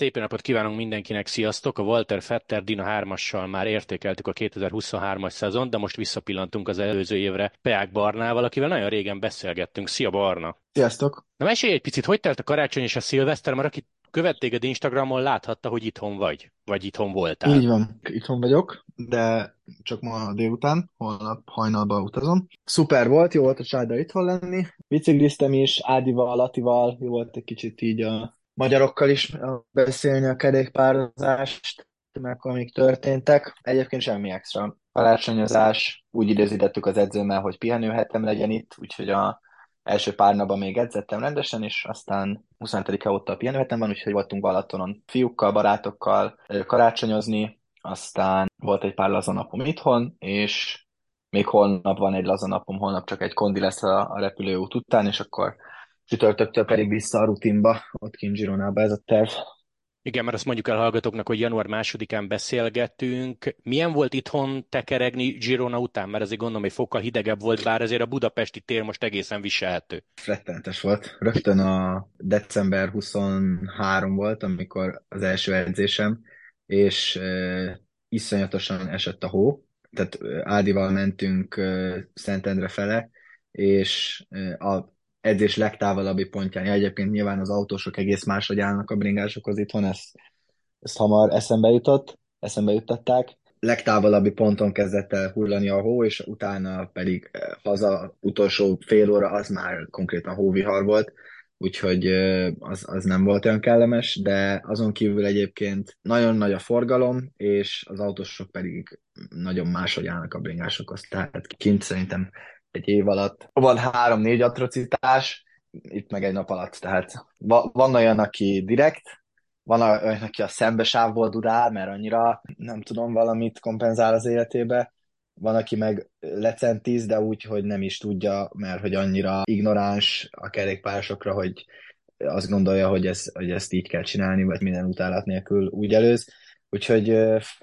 Szép napot kívánunk mindenkinek, sziasztok! A Walter Fetter Dina 3-assal már értékeltük a 2023-as szezon, de most visszapillantunk az előző évre Peák Barnával, akivel nagyon régen beszélgettünk. Szia Barna! Sziasztok! Na mesélj egy picit, hogy telt a karácsony és a szilveszter, mert aki követ téged Instagramon, láthatta, hogy itthon vagy, vagy itthon voltál. Így van, itthon vagyok, de csak ma délután, holnap hajnalban utazom. Szuper volt, jó volt a családdal itthon lenni. Bicikliztem is, Ádival, Latival, jó volt egy kicsit így a magyarokkal is beszélni a kerékpározást, meg amik történtek. Egyébként semmi extra. Karácsonyozás, úgy időzítettük az edzőmmel, hogy pihenőhetem legyen itt, úgyhogy a első pár napban még edzettem rendesen, és aztán 25-e óta a pihenőhetem van, úgyhogy voltunk Balatonon fiúkkal, barátokkal karácsonyozni, aztán volt egy pár lazanapom itthon, és még holnap van egy lazanapom, holnap csak egy kondi lesz a, a repülőút után, és akkor csütörtöktől pedig vissza a rutinba, ott kint Gironába ez a terv. Igen, mert azt mondjuk el hallgatóknak, hogy január másodikán beszélgettünk. Milyen volt itthon tekeregni Girona után? Mert azért gondolom, hogy fokkal hidegebb volt, bár azért a budapesti tér most egészen viselhető. Rettenetes volt. Rögtön a december 23 volt, amikor az első edzésem, és e, iszonyatosan esett a hó. Tehát Ádival mentünk e, Szentendre fele, és e, a edzés legtávolabbi pontján. Ja, egyébként nyilván az autósok egész máshogy állnak a bringásokhoz itthon, ezt, ezt hamar eszembe jutott, eszembe juttatták. Legtávolabbi ponton kezdett el hullani a hó, és utána pedig eh, haza utolsó fél óra az már konkrétan hóvihar volt, úgyhogy eh, az, az nem volt olyan kellemes, de azon kívül egyébként nagyon nagy a forgalom, és az autósok pedig nagyon máshogy állnak a bringásokhoz, tehát kint szerintem egy év alatt van három-négy atrocitás, itt meg egy nap alatt, tehát van olyan, aki direkt, van olyan, aki a szembesávból dudál, mert annyira nem tudom, valamit kompenzál az életébe, van, aki meg lecentiz, de úgy, hogy nem is tudja, mert hogy annyira ignoráns a kerékpárosokra, hogy azt gondolja, hogy, ez, hogy ezt így kell csinálni, vagy minden utálat nélkül úgy előz. Úgyhogy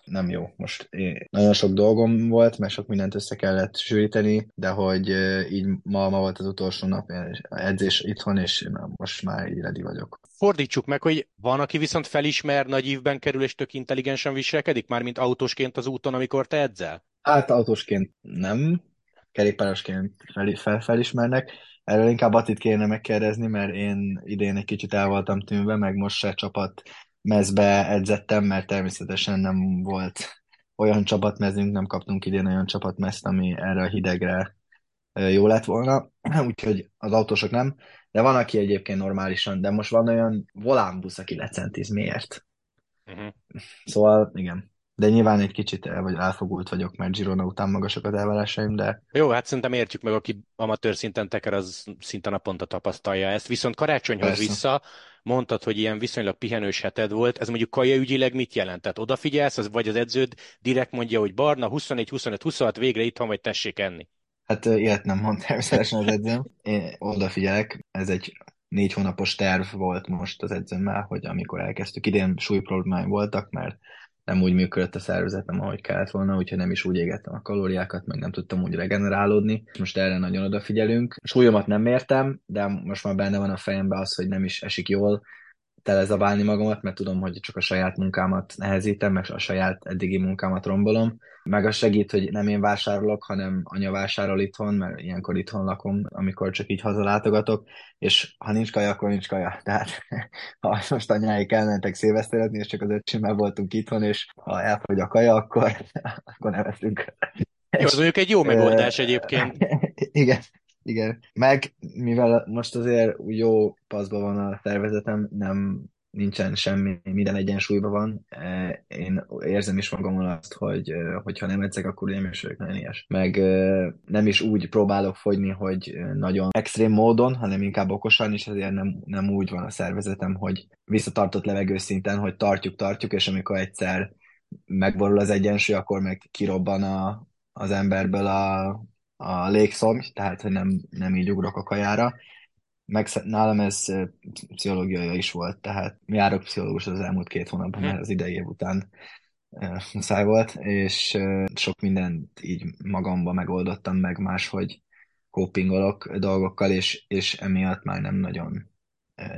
nem jó. Most nagyon sok dolgom volt, mert sok mindent össze kellett sűríteni, de hogy így ma, ma volt az utolsó nap edzés itthon, és most már így ready vagyok. Fordítsuk meg, hogy van, aki viszont felismer, nagy ívben kerül, és tök intelligensen viselkedik, mármint autósként az úton, amikor te edzel? Hát autósként nem, kerékpárosként fel, fel, felismernek. Erről inkább Atit kéne megkérdezni, mert én idén egy kicsit el voltam tűnve, meg most se csapat mezbe edzettem, mert természetesen nem volt olyan csapatmezünk, nem kaptunk idén olyan csapatmezt, ami erre a hidegre jó lett volna, úgyhogy az autósok nem, de van, aki egyébként normálisan, de most van olyan volánbusz, aki lecentiz, miért? Uh-huh. Szóval, igen. De nyilván egy kicsit el, vagy elfogult vagyok, mert Girona után magasak az elvárásaim, de... Jó, hát szerintem értjük meg, aki amatőr szinten teker, az szinte naponta tapasztalja ezt. Viszont karácsonyhoz Persze. vissza, mondtad, hogy ilyen viszonylag pihenős heted volt, ez mondjuk kaja ügyileg mit jelent? Tehát odafigyelsz, az, vagy az edződ direkt mondja, hogy Barna 24, 25, 26 végre itthon vagy tessék enni? Hát ilyet nem mond természetesen az edzőm. Én odafigyelek, ez egy négy hónapos terv volt most az edzőmmel, hogy amikor elkezdtük, idén súly problémáim voltak, mert nem úgy működött a szervezetem, ahogy kellett volna, úgyhogy nem is úgy égettem a kalóriákat, meg nem tudtam úgy regenerálódni. Most erre nagyon odafigyelünk. Súlyomat nem mértem, de most már benne van a fejemben az, hogy nem is esik jól telezabálni magamat, mert tudom, hogy csak a saját munkámat nehezítem, meg a saját eddigi munkámat rombolom. Meg az segít, hogy nem én vásárolok, hanem anya vásárol itthon, mert ilyenkor itthon lakom, amikor csak így hazalátogatok, és ha nincs kaja, akkor nincs kaja. Tehát ha most anyáik elmentek szilveszterezni, és csak az öcsimmel voltunk itthon, és ha elfogy a kaja, akkor, akkor neveztünk. Jó, az mondjuk egy jó megoldás egyébként. Igen, igen. Meg, mivel most azért jó paszban van a szervezetem, nem nincsen semmi, minden egyensúlyban van. E, én érzem is magamon azt, hogy e, hogyha nem edzek, akkor nem is vagyok nagyon ilyes. Meg e, nem is úgy próbálok fogyni, hogy nagyon extrém módon, hanem inkább okosan, és ezért nem, nem úgy van a szervezetem, hogy visszatartott levegőszinten, hogy tartjuk, tartjuk, és amikor egyszer megborul az egyensúly, akkor meg kirobban a, az emberből a, a légszomj, tehát hogy nem, nem így ugrok a kajára. Meg nálam ez pszichológiai is volt, tehát járok pszichológus az elmúlt két hónapban, mert az idei év után muszáj volt, és sok mindent így magamba megoldottam meg máshogy copingolok dolgokkal, és, és emiatt már nem nagyon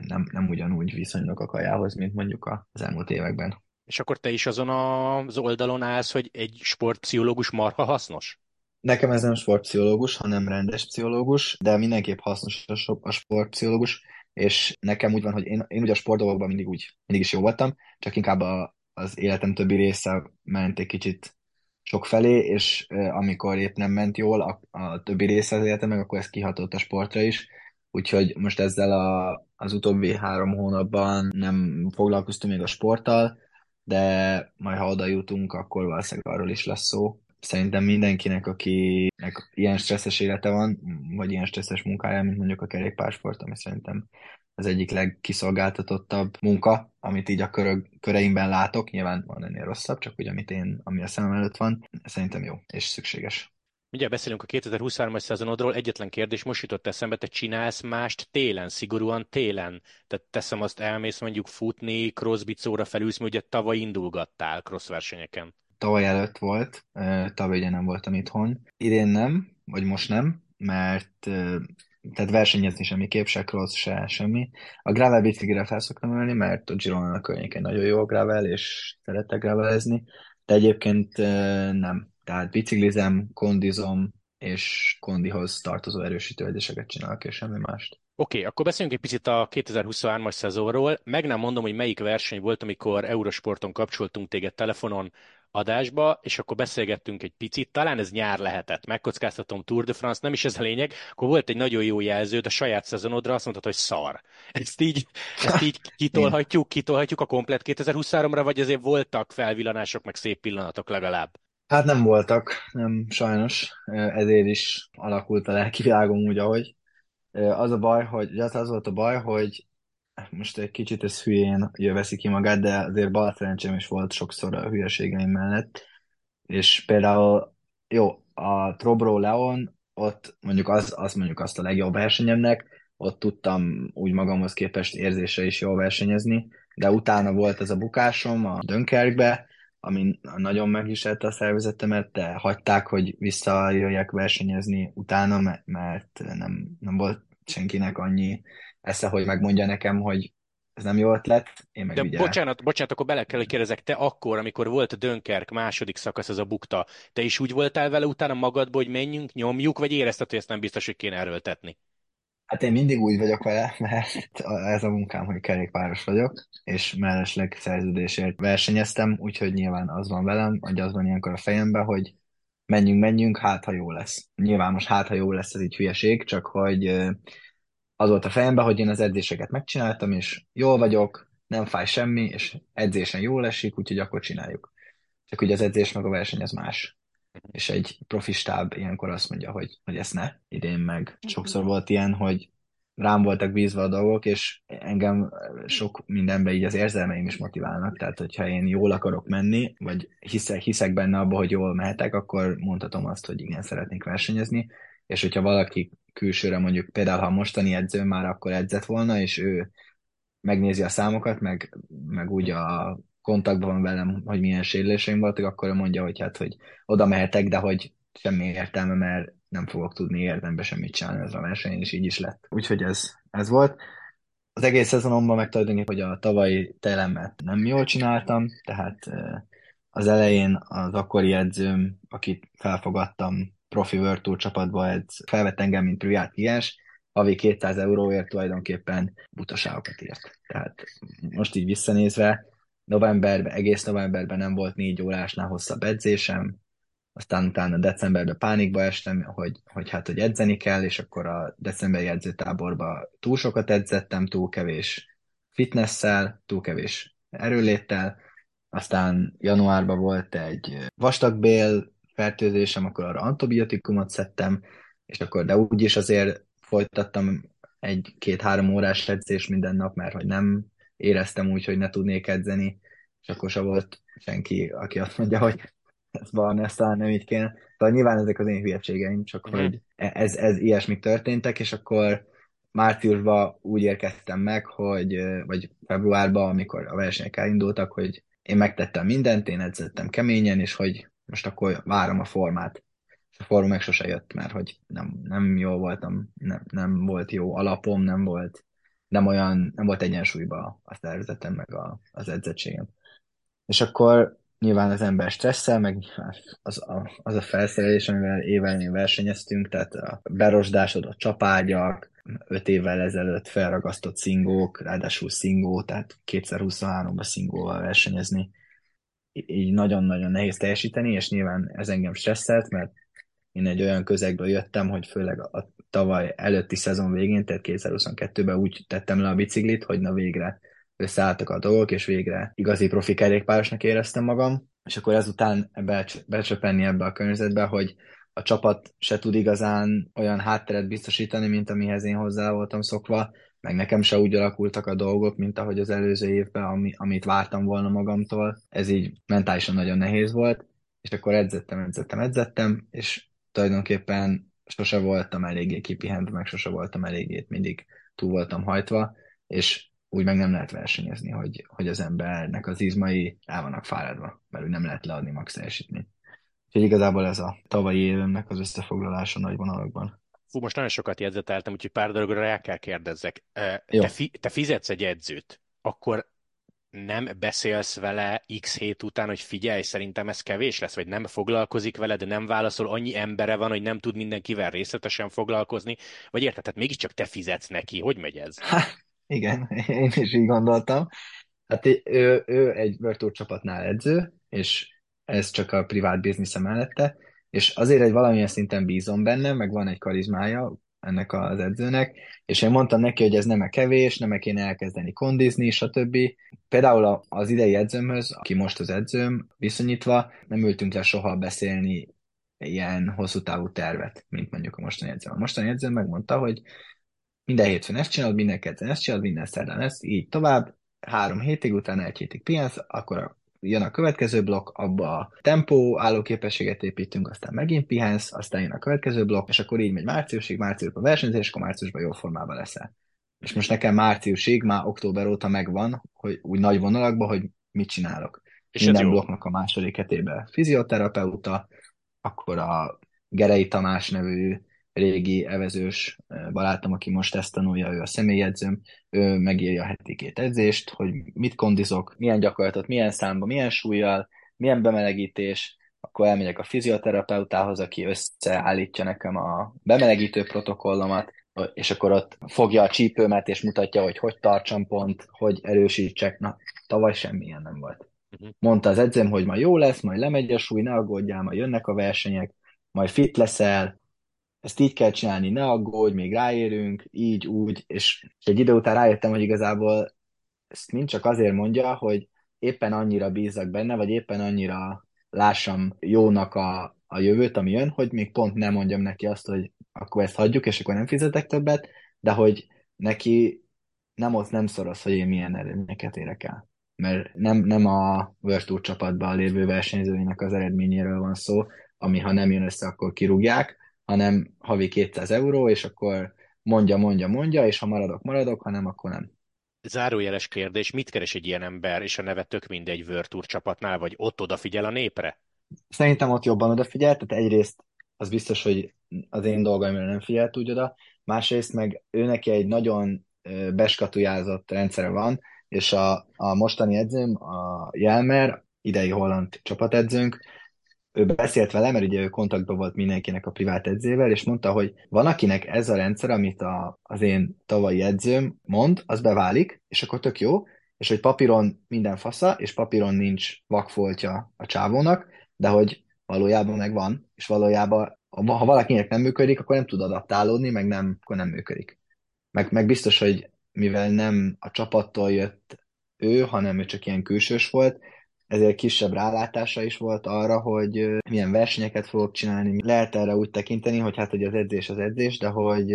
nem, nem ugyanúgy viszonyulok a kajához, mint mondjuk az elmúlt években. És akkor te is azon az oldalon állsz, hogy egy sportpszichológus marha hasznos? Nekem ez nem sportpszichológus, hanem rendes pszichológus, de mindenképp hasznos a sportpszichológus, és nekem úgy van, hogy én, én ugye a sportolókban mindig úgy, mindig is jó voltam, csak inkább a, az életem többi része ment egy kicsit sok felé, és amikor épp nem ment jól a, a többi része az életemnek, akkor ez kihatott a sportra is. Úgyhogy most ezzel a, az utóbbi három hónapban nem foglalkoztunk még a sporttal, de majd ha oda jutunk, akkor valószínűleg arról is lesz szó. Szerintem mindenkinek, akinek ilyen stresszes élete van, vagy ilyen stresszes munkája, mint mondjuk a kerékpársport, ami szerintem az egyik legkiszolgáltatottabb munka, amit így a körög, köreimben látok. Nyilván van ennél rosszabb, csak úgy, amit én, ami a szemem előtt van, szerintem jó és szükséges. Mindjárt beszélünk a 2023-as szezonodról. Egyetlen kérdés most jutott eszembe, te csinálsz mást télen, szigorúan télen. Tehát teszem azt, elmész mondjuk futni, crossbicóra felülsz, mert ugye tavaly indulgattál cross versenyeken. Tavaly előtt volt, tavaly ugye nem voltam itthon. Idén nem, vagy most nem, mert tehát versenyezni semmiképp, se cross, se semmi. A gravel biciklire fel szoktam ülni, mert a Girona a környékén nagyon jó a gravel, és szeretek gravelezni, de egyébként nem. Tehát biciklizem, kondizom, és kondihoz tartozó erősítő edzéseket csinálok, és semmi mást. Oké, okay, akkor beszéljünk egy picit a 2023-as szezonról. Meg nem mondom, hogy melyik verseny volt, amikor Eurosporton kapcsoltunk téged telefonon adásba, és akkor beszélgettünk egy picit, talán ez nyár lehetett, megkockáztatom Tour de France, nem is ez a lényeg, akkor volt egy nagyon jó jelződ a saját szezonodra, azt mondtad, hogy szar. Ezt így, ezt így kitolhatjuk, kitolhatjuk a komplet 2023-ra, vagy azért voltak felvillanások, meg szép pillanatok legalább? Hát nem voltak, nem sajnos, ezért is alakult a lelki világom úgy, ahogy. Az a baj, hogy, az, az volt a baj, hogy most egy kicsit ez hülyén veszi ki magát, de azért bal szerencsém is volt sokszor a hülyeségeim mellett. És például, jó, a Trobro Leon, ott mondjuk az, az mondjuk azt a legjobb versenyemnek, ott tudtam úgy magamhoz képest érzése is jól versenyezni, de utána volt ez a bukásom a Dönkerkbe, ami nagyon megviselte a szervezetemet, de hagyták, hogy visszajöjjek versenyezni utána, mert nem, nem volt senkinek annyi esze, hogy megmondja nekem, hogy ez nem jó ötlet, én meg De ugye... bocsánat, bocsánat, akkor bele kell, hogy kérdezek, te akkor, amikor volt a Dönkerk második szakasz, ez a bukta, te is úgy voltál vele utána magadból, hogy menjünk, nyomjuk, vagy érezted, hogy ezt nem biztos, hogy kéne erőltetni? Hát én mindig úgy vagyok vele, mert ez a munkám, hogy kerékpáros vagyok, és mellesleg szerződésért versenyeztem, úgyhogy nyilván az van velem, hogy az van ilyenkor a fejemben, hogy menjünk, menjünk, hát ha jó lesz. Nyilván most hát ha jó lesz, ez így hülyeség, csak hogy az volt a fejemben, hogy én az edzéseket megcsináltam, és jól vagyok, nem fáj semmi, és edzésen jól esik, úgyhogy akkor csináljuk. Csak ugye az edzés meg a verseny az más és egy profi stáb ilyenkor azt mondja, hogy, hogy ezt ne, idén meg. Sokszor volt ilyen, hogy rám voltak bízva a dolgok, és engem sok mindenben így az érzelmeim is motiválnak, tehát hogyha én jól akarok menni, vagy hiszek, hiszek benne abba, hogy jól mehetek, akkor mondhatom azt, hogy igen, szeretnék versenyezni, és hogyha valaki külsőre mondjuk, például ha a mostani edző már akkor edzett volna, és ő megnézi a számokat, meg, meg úgy a kontaktban van velem, hogy milyen sérüléseim voltak, akkor mondja, hogy hát, hogy oda mehetek, de hogy semmi értelme, mert nem fogok tudni érdembe semmit csinálni ez a versenyen, és így is lett. Úgyhogy ez, ez volt. Az egész szezonomban meg tulajdonképpen, hogy a tavalyi telemet nem jól csináltam, tehát az elején az akkori edzőm, akit felfogadtam profi World Tour csapatba, ez felvett engem, mint privát kliens, havi 200 euróért tulajdonképpen butaságokat írt. Tehát most így visszanézve, novemberben, egész novemberben nem volt négy órásnál hosszabb edzésem, aztán utána decemberben pánikba estem, hogy, hogy hát, hogy edzeni kell, és akkor a decemberi edzőtáborba túl sokat edzettem, túl kevés fitnesszel, túl kevés erőléttel, aztán januárban volt egy vastagbél fertőzésem, akkor arra antibiotikumot szedtem, és akkor de úgyis azért folytattam egy-két-három órás edzés minden nap, mert hogy nem éreztem úgy, hogy ne tudnék edzeni, és akkor se volt senki, aki azt mondja, hogy ez valami, ezt talán nem így kéne. Tehát nyilván ezek az én hülyeségeim, csak mm. hogy ez, ez ilyesmik történtek, és akkor márciusban úgy érkeztem meg, hogy, vagy februárban, amikor a versenyek elindultak, hogy én megtettem mindent, én edzettem keményen, és hogy most akkor várom a formát. És a forma meg sose jött, mert hogy nem, nem jó voltam, nem, nem volt jó alapom, nem volt nem olyan, nem volt egyensúlyban a szervezetem, meg a, az edzettségem. És akkor nyilván az ember stresszel, meg az a, az a felszerelés, amivel évelnél versenyeztünk, tehát a berosdásod, a csapágyak, öt évvel ezelőtt felragasztott szingók, ráadásul szingó, tehát 2023-ban szingóval versenyezni. Így nagyon-nagyon nehéz teljesíteni, és nyilván ez engem stresszelt, mert én egy olyan közegből jöttem, hogy főleg a tavaly előtti szezon végén, tehát 2022-ben úgy tettem le a biciklit, hogy na végre összeálltak a dolgok, és végre igazi profi kerékpárosnak éreztem magam, és akkor ezután becsöpenni ebbe a környezetbe, hogy a csapat se tud igazán olyan hátteret biztosítani, mint amihez én hozzá voltam szokva, meg nekem se úgy alakultak a dolgok, mint ahogy az előző évben, ami, amit vártam volna magamtól. Ez így mentálisan nagyon nehéz volt, és akkor edzettem, edzettem, edzettem, és tulajdonképpen sose voltam eléggé kipihent, meg sose voltam eléggé, mindig túl voltam hajtva, és úgy meg nem lehet versenyezni, hogy, hogy az embernek az izmai el vannak fáradva, mert úgy nem lehet leadni max teljesítményt. Úgyhogy igazából ez a tavalyi évemnek az összefoglalása nagy vonalakban. Fú, most nagyon sokat jegyzeteltem, úgyhogy pár dologra el kell kérdezzek. Te, fi, te fizetsz egy edzőt, akkor nem beszélsz vele x hét után, hogy figyelj, szerintem ez kevés lesz, vagy nem foglalkozik vele, de nem válaszol, annyi embere van, hogy nem tud mindenkivel részletesen foglalkozni, vagy érted, tehát mégiscsak te fizetsz neki, hogy megy ez? Igen, én is így gondoltam. Hát ő, ő egy Tour csapatnál edző, és ez csak a privát biznisze mellette, és azért egy valamilyen szinten bízom benne, meg van egy karizmája ennek az edzőnek, és én mondtam neki, hogy ez nem -e kevés, nem -e kéne elkezdeni kondizni, stb. Például az idei edzőmhöz, aki most az edzőm, viszonyítva, nem ültünk le soha beszélni ilyen hosszú távú tervet, mint mondjuk a mostani edzőm. A mostani edzőm megmondta, hogy minden hétfőn ezt csinálod, minden kedden ezt csinálod, minden szerdán ezt, így tovább, három hétig, utána egy hétig pihensz, akkor jön a következő blokk, abba a tempó állóképességet építünk, aztán megint pihensz, aztán jön a következő blokk, és akkor így megy márciusig, márciusban versenyzés, és akkor márciusban jó formában leszel. És most nekem márciusig, már október óta megvan, hogy úgy nagy vonalakban, hogy mit csinálok. És Minden blokknak a második hetében fizioterapeuta, akkor a Gerei Tamás nevű régi evezős barátom, aki most ezt tanulja, ő a személyedzőm, ő megírja a heti két edzést, hogy mit kondizok, milyen gyakorlatot, milyen számba, milyen súlyjal, milyen bemelegítés, akkor elmegyek a fizioterapeutához, aki összeállítja nekem a bemelegítő protokollomat, és akkor ott fogja a csípőmet, és mutatja, hogy hogy tartsam pont, hogy erősítsek. Na, tavaly semmilyen nem volt. Uh-huh. Mondta az edzőm, hogy ma jó lesz, majd lemegy a súly, ne aggódjál, majd jönnek a versenyek, majd fit leszel, ezt így kell csinálni, ne aggódj, még ráérünk, így, úgy, és egy idő után rájöttem, hogy igazából ezt mind csak azért mondja, hogy éppen annyira bízzak benne, vagy éppen annyira lássam jónak a, a jövőt, ami jön, hogy még pont nem mondjam neki azt, hogy akkor ezt hagyjuk, és akkor nem fizetek többet, de hogy neki nem ott nem szorosz, hogy én milyen eredményeket érek el. Mert nem, nem a World Tour csapatban lévő versenyzőinek az eredményéről van szó, ami ha nem jön össze, akkor kirúgják, hanem havi 200 euró, és akkor mondja, mondja, mondja, és ha maradok, maradok, ha nem, akkor nem. Zárójeles kérdés, mit keres egy ilyen ember, és a neve tök mindegy Virtuur csapatnál, vagy ott odafigyel a népre? Szerintem ott jobban odafigyel, tehát egyrészt az biztos, hogy az én dolgaimra nem figyelt úgy oda, másrészt meg ő neki egy nagyon beskatujázott rendszere van, és a, a mostani edzőm, a Jelmer, idei holland csapatedzőnk, ő beszélt vele, mert ugye ő kontaktban volt mindenkinek a privát edzével, és mondta, hogy van akinek ez a rendszer, amit a, az én tavalyi edzőm mond, az beválik, és akkor tök jó, és hogy papíron minden fasza, és papíron nincs vakfoltja a csávónak, de hogy valójában meg van, és valójában ha valakinek nem működik, akkor nem tud adaptálódni, meg nem, akkor nem működik. Meg, meg biztos, hogy mivel nem a csapattól jött ő, hanem ő csak ilyen külsős volt, ezért kisebb rálátása is volt arra, hogy milyen versenyeket fogok csinálni. Lehet erre úgy tekinteni, hogy hát hogy az edzés az edzés, de hogy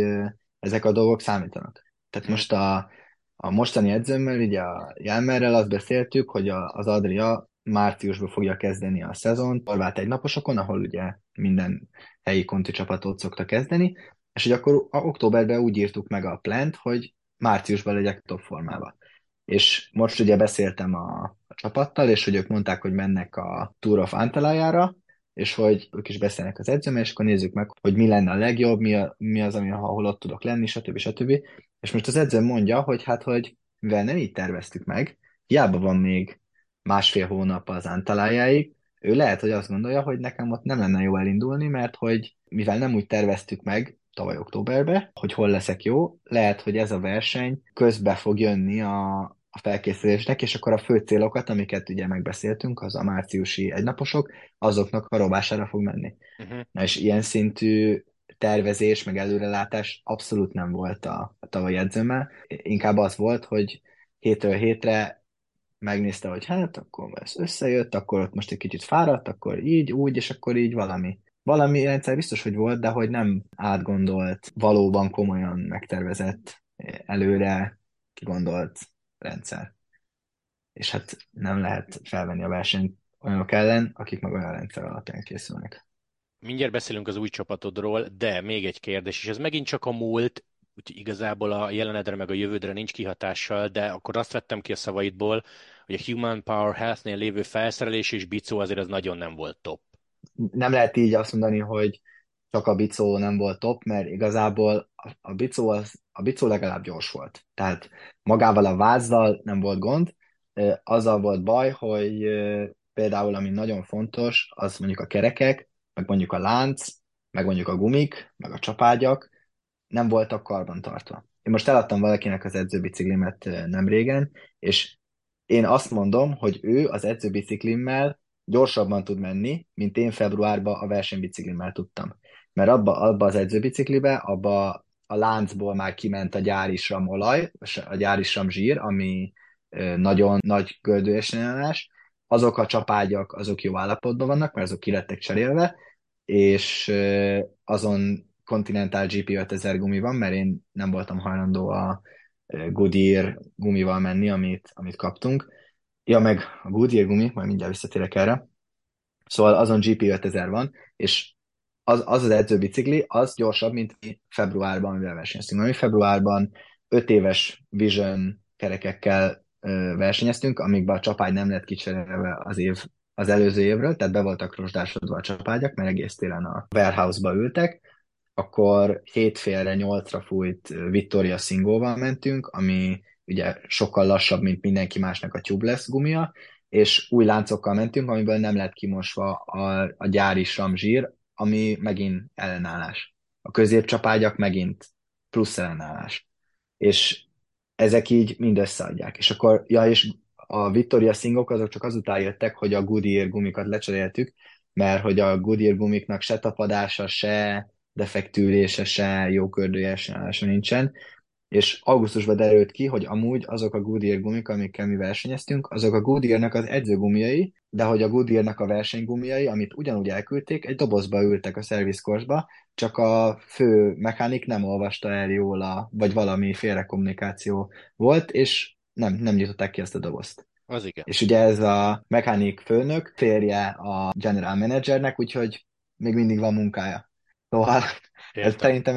ezek a dolgok számítanak. Tehát most a, a mostani edzőmmel, ugye a Jelmerrel azt beszéltük, hogy a, az Adria márciusban fogja kezdeni a szezon, horvát egy naposokon, ahol ugye minden helyi konti csapatot szokta kezdeni, és hogy akkor a októberben úgy írtuk meg a plant, hogy márciusban legyek top formában. És most ugye beszéltem a csapattal, és hogy ők mondták, hogy mennek a Tour of Antalya-ra, és hogy ők is beszélnek az edzőmmel, és akkor nézzük meg, hogy mi lenne a legjobb, mi, a, mi az, ami, ahol ott tudok lenni, stb. stb. És most az edző mondja, hogy hát, hogy mivel nem így terveztük meg, hiába van még másfél hónap az antalájáig, ő lehet, hogy azt gondolja, hogy nekem ott nem lenne jó elindulni, mert hogy mivel nem úgy terveztük meg tavaly októberbe, hogy hol leszek jó, lehet, hogy ez a verseny közbe fog jönni a, a felkészülésnek, és akkor a fő célokat, amiket ugye megbeszéltünk, az a márciusi egynaposok, azoknak a robására fog menni. Uh-huh. Na és ilyen szintű tervezés, meg előrelátás abszolút nem volt a, a tavalyi edzőmmel. Inkább az volt, hogy hétről hétre megnézte, hogy hát akkor ez összejött, akkor ott most egy kicsit fáradt, akkor így, úgy, és akkor így valami. Valami rendszer biztos, hogy volt, de hogy nem átgondolt, valóban komolyan megtervezett, előre kigondolt rendszer. És hát nem lehet felvenni a versenyt olyanok ellen, akik meg olyan rendszer alapján készülnek. Mindjárt beszélünk az új csapatodról, de még egy kérdés, és ez megint csak a múlt, úgyhogy igazából a jelenedre meg a jövődre nincs kihatással, de akkor azt vettem ki a szavaidból, hogy a Human Power Health-nél lévő felszerelés és bicó azért az nagyon nem volt top. Nem lehet így azt mondani, hogy csak a bicó nem volt top, mert igazából a, bicó, az, a bicó legalább gyors volt. Tehát magával a vázzal nem volt gond, azzal volt baj, hogy például ami nagyon fontos, az mondjuk a kerekek, meg mondjuk a lánc, meg mondjuk a gumik, meg a csapágyak nem voltak karbantartva. Én most eladtam valakinek az edzőbiciklimet nem régen, és én azt mondom, hogy ő az edzőbiciklimmel gyorsabban tud menni, mint én februárban a versenybiciklimmel tudtam. Mert abba, abba az edzőbiciklibe, abba a láncból már kiment a gyári olaj, a gyári zsír, ami nagyon nagy gördőesenyelás, azok a csapágyak, azok jó állapotban vannak, mert azok kilettek cserélve, és azon Continental GP 5000 gumi van, mert én nem voltam hajlandó a Goodyear gumival menni, amit, amit kaptunk. Ja, meg a Goodyear gumi, majd mindjárt visszatérek erre. Szóval azon GP 5000 van, és az az, az edzőbicikli, az gyorsabb, mint mi februárban, amivel versenyeztünk. Mi februárban 5 éves Vision kerekekkel ö, versenyeztünk, amikben a csapágy nem lett kicserélve az év az előző évről, tehát be voltak rozsdásodva a csapágyak, mert egész télen a warehouse-ba ültek, akkor hétfélre nyolcra fújt Victoria Singóval mentünk, ami ugye sokkal lassabb, mint mindenki másnak a tubeless gumia, és új láncokkal mentünk, amiből nem lett kimosva a, a gyári zsír, ami megint ellenállás. A középcsapágyak megint plusz ellenállás. És ezek így mind összeadják. És akkor, ja, és a Victoria Singok azok csak azután jöttek, hogy a Goodyear gumikat lecseréltük, mert hogy a Goodyear gumiknak se tapadása, se defektülése, se jó kördőjes nincsen, és augusztusban derült ki, hogy amúgy azok a Goodyear gumik, amikkel mi versenyeztünk, azok a Goodyearnak az edzőgumiai, de hogy a Goodyearnak a versenygumiai, amit ugyanúgy elküldték, egy dobozba ültek a szervizkorsba, csak a fő mechanik nem olvasta el jól, a, vagy valami félrekommunikáció volt, és nem, nem nyitották ki ezt a dobozt. Az igen. És ugye ez a mechanik főnök férje a general managernek, úgyhogy még mindig van munkája. Szóval ez szerintem,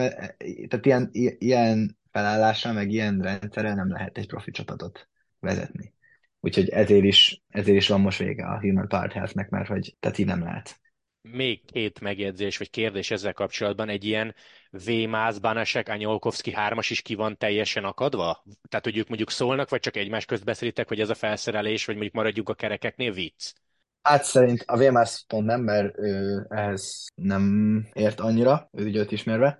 tehát ilyen, ilyen felállással, meg ilyen rendszerrel nem lehet egy profi csapatot vezetni. Úgyhogy ezért is, ezért is van most vége a Human Part Health-nek, mert hogy tehát így nem lehet. Még két megjegyzés vagy kérdés ezzel kapcsolatban. Egy ilyen V-Mász, Banasek, Anyolkovszki hármas is ki van teljesen akadva? Tehát, hogy ők mondjuk szólnak, vagy csak egymás közt beszélitek, hogy ez a felszerelés, vagy mondjuk maradjuk a kerekeknél vicc? Hát szerint a VMS pont nem, mert ő ehhez nem ért annyira, ő ügyöt ismerve,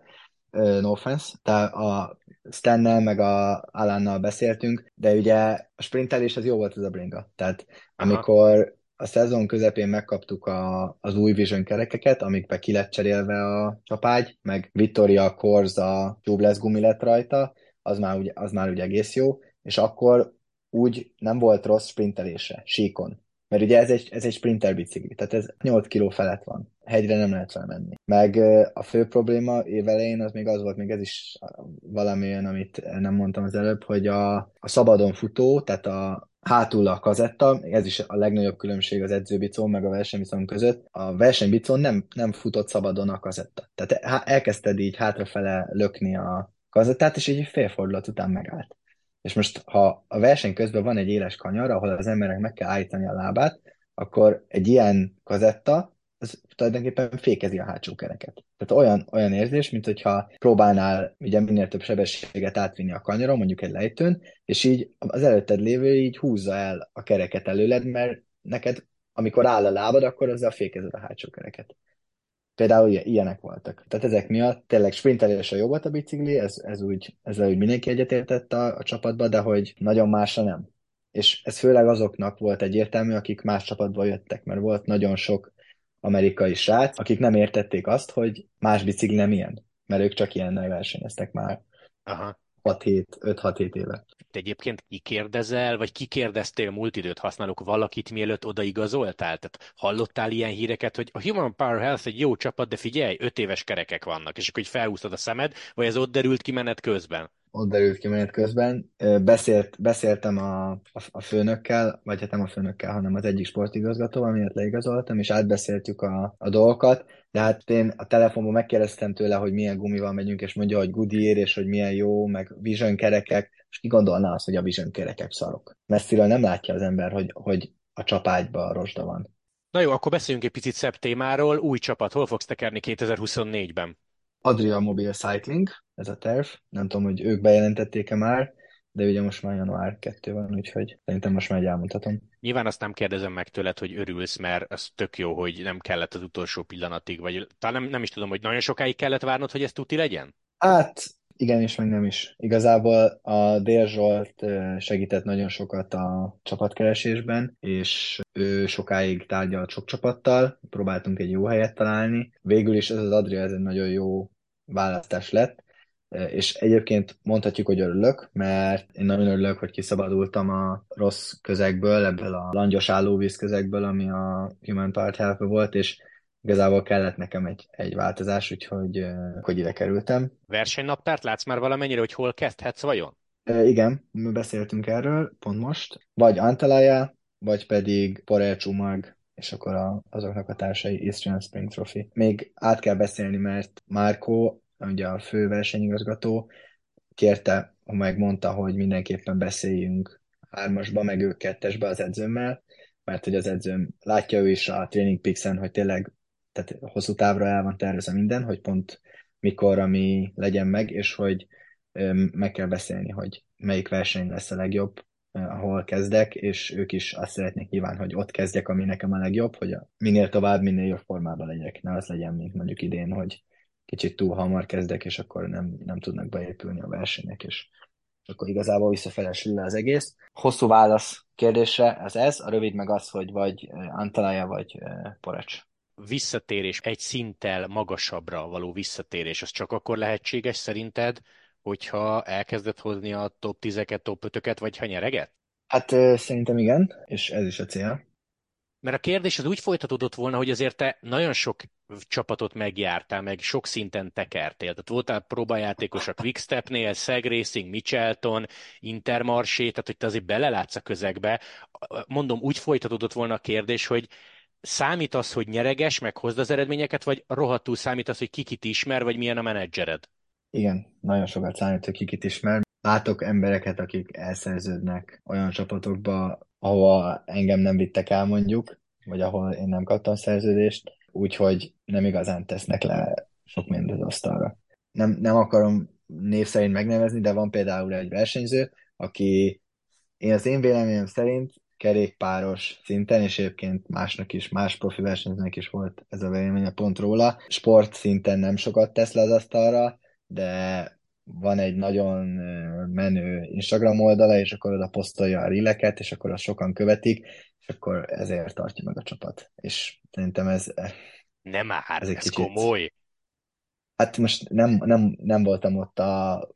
no offense, tehát a Stennel meg a Alannal beszéltünk, de ugye a sprintelés az jó volt ez a bringa. Tehát Aha. amikor a szezon közepén megkaptuk a, az új Vision kerekeket, amikbe ki lett cserélve a csapágy, meg Vittoria Corza tubeless gumi lett rajta, az már, ugye, az már ugye egész jó, és akkor úgy nem volt rossz sprintelése, síkon. Mert ugye ez egy, ez egy sprinter bicikli, tehát ez 8 kg felett van. Hegyre nem lehet felmenni. Meg a fő probléma évelején az még az volt, még ez is valami olyan, amit nem mondtam az előbb, hogy a, a szabadon futó, tehát a hátul a kazetta, ez is a legnagyobb különbség az edzőbicón meg a versenybicón között. A versenybicón nem, nem futott szabadon a kazetta. Tehát elkezdted így hátrafele lökni a kazettát, és így fél fordulat után megállt. És most, ha a verseny közben van egy éles kanyar, ahol az emberek meg kell állítani a lábát, akkor egy ilyen kazetta az tulajdonképpen fékezi a hátsó kereket. Tehát olyan, olyan érzés, mint hogyha próbálnál ugye minél több sebességet átvinni a kanyaron, mondjuk egy lejtőn, és így az előtted lévő így húzza el a kereket előled, mert neked, amikor áll a lábad, akkor azzal fékezed a hátsó kereket. Például ilyenek voltak. Tehát ezek miatt tényleg sprintelésre jó volt a bicikli, ez, ez úgy, ezzel úgy mindenki egyetértett a, a csapatba, de hogy nagyon másra nem. És ez főleg azoknak volt egyértelmű, akik más csapatba jöttek, mert volt nagyon sok amerikai srác, akik nem értették azt, hogy más bicikli nem ilyen, mert ők csak ilyennel versenyeztek már Aha. 6-7, 5-6-7 éve. Te egyébként kikérdezel, vagy kikérdeztél múlt időt használók valakit, mielőtt odaigazoltál? Tehát hallottál ilyen híreket, hogy a Human Power Health egy jó csapat, de figyelj, öt éves kerekek vannak, és akkor hogy felhúztad a szemed, vagy ez ott derült ki menet közben? Ott derült ki menet közben. Beszélt, beszéltem a, a, a főnökkel, vagy hát nem a főnökkel, hanem az egyik sportigazgatóval, miatt leigazoltam, és átbeszéltük a, a dolgokat, de hát én a telefonban megkérdeztem tőle, hogy milyen gumival megyünk, és mondja, hogy Goodyear, és hogy milyen jó, meg Vision kerekek, és ki gondolná azt, hogy a Vision kerekek szarok. Messziről nem látja az ember, hogy, hogy a csapágyban rosda van. Na jó, akkor beszéljünk egy picit szebb témáról. Új csapat, hol fogsz tekerni 2024-ben? Adria Mobile Cycling, ez a terv. Nem tudom, hogy ők bejelentették-e már, de ugye most már január 2 van, úgyhogy szerintem most már elmondhatom. Nyilván azt nem kérdezem meg tőled, hogy örülsz, mert az tök jó, hogy nem kellett az utolsó pillanatig, vagy talán nem, nem is tudom, hogy nagyon sokáig kellett várnod, hogy ez tuti legyen? Hát igen, és meg nem is. Igazából a Dél Zsolt segített nagyon sokat a csapatkeresésben, és ő sokáig tárgyalt sok csapattal, próbáltunk egy jó helyet találni. Végül is ez az Adria ez egy nagyon jó választás lett, és egyébként mondhatjuk, hogy örülök, mert én nagyon örülök, hogy kiszabadultam a rossz közegből, ebből a langyos állóvíz közegből, ami a Human Part health volt, és igazából kellett nekem egy, egy változás, úgyhogy hogy ide kerültem. Versenynaptárt látsz már valamennyire, hogy hol kezdhetsz vajon? E, igen, mi beszéltünk erről pont most. Vagy Antalaya, vagy pedig Porel Csumag, és akkor a, azoknak a társai Eastern Spring Trophy. Még át kell beszélni, mert Márko, ugye a fő versenyigazgató, kérte, megmondta, hogy mindenképpen beszéljünk hármasba, meg ők kettesbe az edzőmmel, mert hogy az edzőm látja ő is a Training Pixen, hogy tényleg tehát hosszú távra el van tervezve minden, hogy pont mikor, ami legyen meg, és hogy meg kell beszélni, hogy melyik verseny lesz a legjobb, ahol kezdek, és ők is azt szeretnék nyilván, hogy ott kezdjek, ami nekem a legjobb, hogy minél tovább, minél jobb formában legyek. Ne az legyen, mint mondjuk idén, hogy kicsit túl hamar kezdek, és akkor nem, nem tudnak beépülni a versenyek, és akkor igazából visszafelesül le az egész. Hosszú válasz kérdésre az ez, a rövid meg az, hogy vagy Antalaya, vagy Porecs visszatérés, egy szinttel magasabbra való visszatérés, az csak akkor lehetséges szerinted, hogyha elkezdett hozni a top 10-eket, top 5-öket, vagy ha nyereget? Hát szerintem igen, és ez is a cél. Mert a kérdés az úgy folytatódott volna, hogy azért te nagyon sok csapatot megjártál, meg sok szinten tekertél. Tehát voltál próbajátékos a Quickstepnél, Seg Racing, Michelton, Intermarché, tehát hogy te azért belelátsz a közegbe. Mondom, úgy folytatódott volna a kérdés, hogy számít az, hogy nyereges, meg hozd az eredményeket, vagy rohadtul számít az, hogy kikit ismer, vagy milyen a menedzsered? Igen, nagyon sokat számít, hogy kikit ismer. Látok embereket, akik elszerződnek olyan csapatokba, ahova engem nem vittek el mondjuk, vagy ahol én nem kaptam szerződést, úgyhogy nem igazán tesznek le sok mindent az asztalra. Nem, nem akarom név szerint megnevezni, de van például egy versenyző, aki én az én véleményem szerint kerékpáros szinten, és egyébként másnak is, más profi versenyzőnek is volt ez a véleménye pont róla. Sport szinten nem sokat tesz le az asztalra, de van egy nagyon menő Instagram oldala, és akkor oda posztolja a rileket, és akkor azt sokan követik, és akkor ezért tartja meg a csapat. És szerintem ez... Nem már, ez, egy ez kicsit... komoly. Hát most nem, nem, nem voltam ott a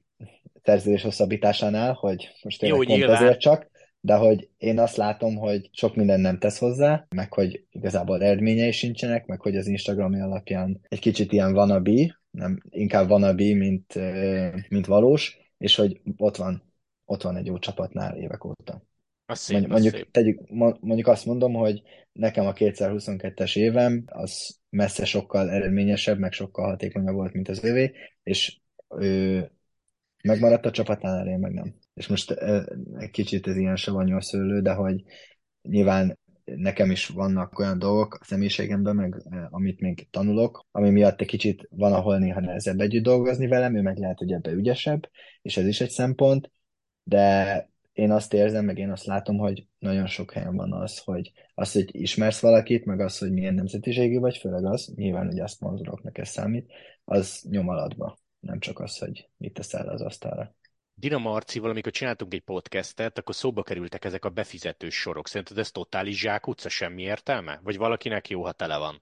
szerződés hosszabbításánál, hogy most tényleg Jó, pont nyilván. ezért csak, de hogy én azt látom, hogy sok minden nem tesz hozzá, meg hogy igazából eredményei sincsenek, meg hogy az Instagram alapján egy kicsit ilyen wannabe, nem, inkább wannabe, mint, mint valós, és hogy ott van, ott van egy jó csapatnál évek óta. Az szép, mondjuk, az szép. Tegyük, mondjuk azt mondom, hogy nekem a 2022-es évem az messze sokkal eredményesebb, meg sokkal hatékonyabb volt, mint az övé, és ő megmaradt a csapatnál, én meg nem és most egy kicsit ez ilyen savanyú szőlő, de hogy nyilván nekem is vannak olyan dolgok a személyiségemben, meg amit még tanulok, ami miatt egy kicsit van, ahol néha nehezebb együtt dolgozni velem, ő meg lehet, hogy ebbe ügyesebb, és ez is egy szempont, de én azt érzem, meg én azt látom, hogy nagyon sok helyen van az, hogy az, hogy ismersz valakit, meg az, hogy milyen nemzetiségű vagy, főleg az, nyilván ugye a szponzoroknak ez számít, az nyom alatba. Nem csak az, hogy mit teszel az asztalra. Dina Marcival, amikor csináltunk egy podcastet, akkor szóba kerültek ezek a befizetős sorok. Szerinted ez totális zsákutca, semmi értelme? Vagy valakinek jó, ha tele van?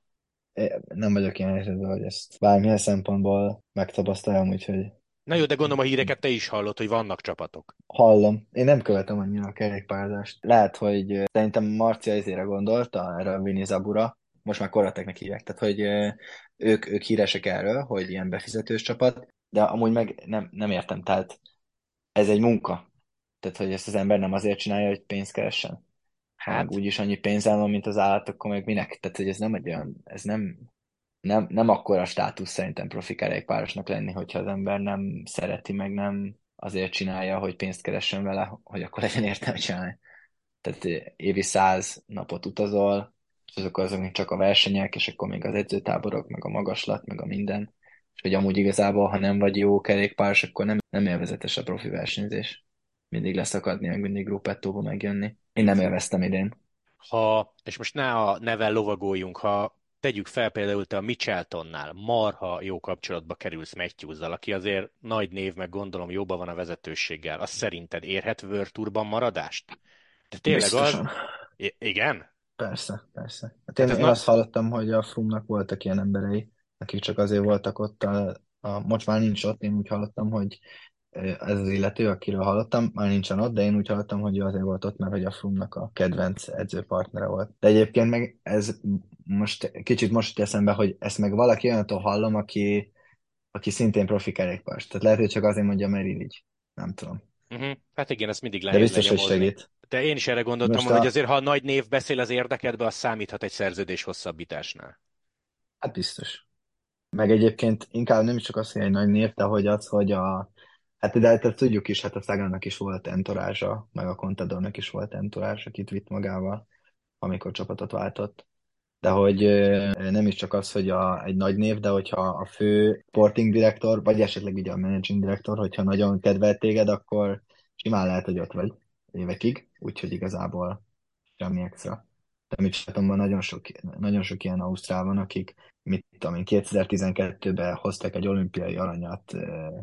É, nem vagyok ilyen helyzetben, hogy ezt bármilyen szempontból megtapasztaljam, úgyhogy Na jó, de gondolom a híreket te is hallod, hogy vannak csapatok. Hallom. Én nem követem annyira a kerékpárzást. Lehet, hogy szerintem Marcia ezére gondolta, erre a Vini Zabura. Most már Korateknek hívják. Tehát, hogy ők, ők híresek erről, hogy ilyen befizetős csapat, de amúgy meg nem, nem értem. Tehát ez egy munka. Tehát, hogy ezt az ember nem azért csinálja, hogy pénzt keressen. Hát. Meg úgyis annyi pénz van, mint az állat, akkor meg minek? Tehát, hogy ez nem egy olyan, ez nem, nem, nem akkora státusz szerintem profi kerékpárosnak lenni, hogyha az ember nem szereti, meg nem azért csinálja, hogy pénzt keressen vele, hogy akkor legyen értelme csinálni. Tehát évi száz napot utazol, és azok azok még csak a versenyek, és akkor még az edzőtáborok, meg a magaslat, meg a minden. És hogy amúgy igazából, ha nem vagy jó kerékpáros, akkor nem, nem élvezetes a profi versenyzés. Mindig leszakadni, meg mindig gruppettóba megjönni. Én nem élveztem idén. Ha, és most ne a nevel lovagoljunk, ha tegyük fel például te a Micheltonnál marha jó kapcsolatba kerülsz matthews aki azért nagy név, meg gondolom jóban van a vezetőséggel. Azt szerinted érhet World Tourban maradást? De tényleg Biztosan. az... I- igen? Persze, persze. Hát én, én azt hallottam, hogy a Frumnak voltak ilyen emberei, akik csak azért voltak ott, a, a, most már nincs ott, én úgy hallottam, hogy ez az illető, akiről hallottam, már nincsen ott, de én úgy hallottam, hogy ő azért volt ott, mert hogy a Frumnak a kedvenc edzőpartnere volt. De egyébként meg ez most kicsit most eszembe, hogy ezt meg valaki olyantól hallom, aki, aki szintén profi kerékpárs. Tehát lehet, hogy csak azért mondja, mert így. Nem tudom. Uh-huh. Hát igen, ezt mindig lehet De biztos, hogy segít. De én is erre gondoltam, Most a... hogy azért, ha a nagy név beszél az érdekedbe, az számíthat egy szerződés hosszabbításnál. Hát biztos. Meg egyébként inkább nem is csak az, hogy egy nagy név, de hogy az, hogy a Hát de hát tudjuk is, hát a Szágának is volt entorázsa, meg a Contadornak is volt entorázsa, akit vitt magával, amikor csapatot váltott. De hogy nem is csak az, hogy a, egy nagy név, de hogyha a fő sporting direktor, vagy esetleg ugye a managing direktor, hogyha nagyon kedvel téged, akkor simán lehet, hogy ott vagy évekig, úgyhogy igazából semmi extra. De mit csináltam, nagyon sok, nagyon sok ilyen Ausztrál van, akik mit tudom én, 2012-ben hoztak egy olimpiai aranyat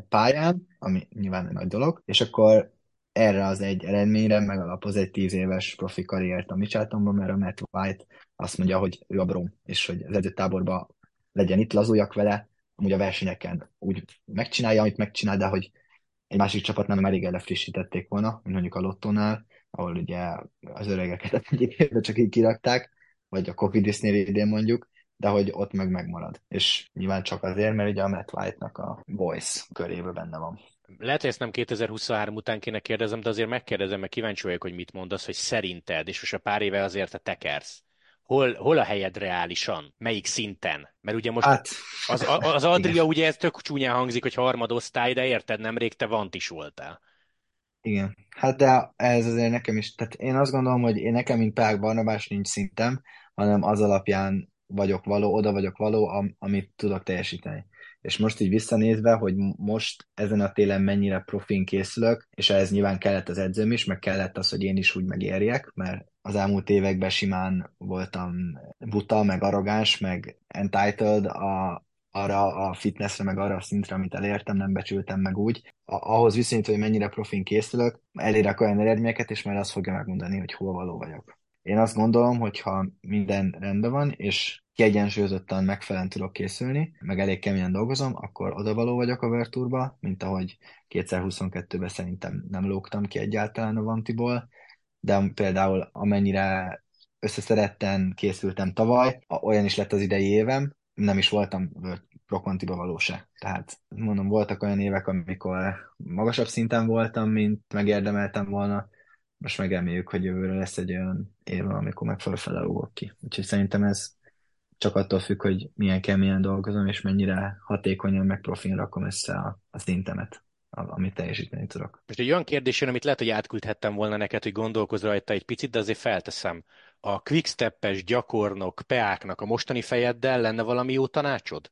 pályán, ami nyilván egy nagy dolog, és akkor erre az egy eredményre megalapoz egy tíz éves profi karriert a Micheltonban, mert a Matt White azt mondja, hogy ő a brom, és hogy az edzőtáborban legyen itt, lazuljak vele, amúgy a versenyeken úgy megcsinálja, amit megcsinál, de hogy egy másik csapatnál elég elefrissítették volna, mint mondjuk a Lottónál, ahol ugye az öregeket egyik évben csak így kirakták, vagy a Cofidisnél idén mondjuk, de hogy ott meg megmarad. És nyilván csak azért, mert ugye a Matt White-nak a voice körében benne van. Lehet, hogy ezt nem 2023 után kéne kérdezem, de azért megkérdezem, mert kíváncsi vagyok, hogy mit mondasz, hogy szerinted, és most a pár éve azért a tekersz, hol, hol a helyed reálisan? Melyik szinten? Mert ugye most hát, az, az Adria, igen. ugye ez tök csúnyán hangzik, hogy harmadosztály, de érted, nemrég te vant is voltál. Igen. Hát de ez azért nekem is, tehát én azt gondolom, hogy én nekem, mint Pák Barnabás nincs szintem, hanem az alapján vagyok való, oda vagyok való, am, amit tudok teljesíteni. És most így visszanézve, hogy most ezen a télen mennyire profin készülök, és ez nyilván kellett az edzőm is, meg kellett az, hogy én is úgy megérjek, mert az elmúlt években simán voltam buta, meg arrogáns, meg entitled a, arra a fitnessre, meg arra a szintre, amit elértem, nem becsültem meg úgy. ahhoz viszonyítva, hogy mennyire profin készülök, elérek olyan eredményeket, és már azt fogja megmondani, hogy hol való vagyok. Én azt gondolom, hogy ha minden rendben van, és kiegyensúlyozottan megfelelően tudok készülni, meg elég keményen dolgozom, akkor odavaló vagyok a Verturba, mint ahogy 2022-ben szerintem nem lógtam ki egyáltalán a Vantiból, de például amennyire összeszeretten készültem tavaly, olyan is lett az idei évem, nem is voltam Prokontiba való se. Tehát mondom, voltak olyan évek, amikor magasabb szinten voltam, mint megérdemeltem volna, most meg reméljük, hogy jövőre lesz egy olyan év, amikor meg felfele ugok ki. Úgyhogy szerintem ez csak attól függ, hogy milyen keményen dolgozom, és mennyire hatékonyan meg profin rakom össze a, a szintemet amit teljesíteni tudok. Most egy olyan kérdés jön, amit lehet, hogy átküldhettem volna neked, hogy gondolkozz rajta egy picit, de azért felteszem. a quicksteppes gyakornok Peáknak a mostani fejeddel lenne valami jó tanácsod?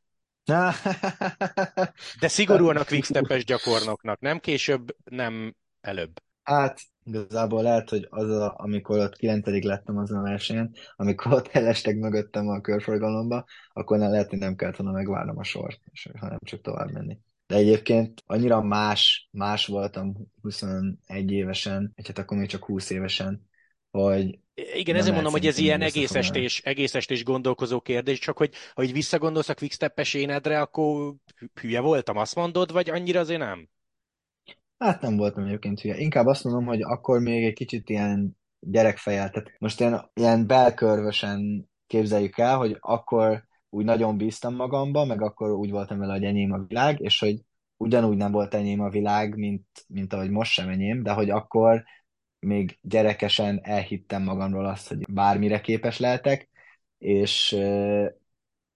De szigorúan a quicksteppes gyakornoknak, nem később, nem előbb. Hát igazából lehet, hogy az, a, amikor ott kilencedik lettem azon a versenyen, amikor ott elestek mögöttem a körforgalomba, akkor nem lehet, hogy nem kellett volna megvárnom a sort, és hanem csak tovább menni. De egyébként annyira más, más voltam 21 évesen, vagy hát akkor még csak 20 évesen, hogy igen, ezért mondom, hogy ez ilyen egész estés, egész estés gondolkozó kérdés, csak hogy ha így visszagondolsz a quicksteppes énedre, akkor hülye voltam, azt mondod, vagy annyira azért nem? Hát nem voltam egyébként hülye. Inkább azt mondom, hogy akkor még egy kicsit ilyen gyerekfejel. Tehát most ilyen, ilyen belkörvösen képzeljük el, hogy akkor úgy nagyon bíztam magamba, meg akkor úgy voltam vele, hogy enyém a világ, és hogy ugyanúgy nem volt enyém a világ, mint, mint ahogy most sem enyém, de hogy akkor még gyerekesen elhittem magamról azt, hogy bármire képes lehetek, és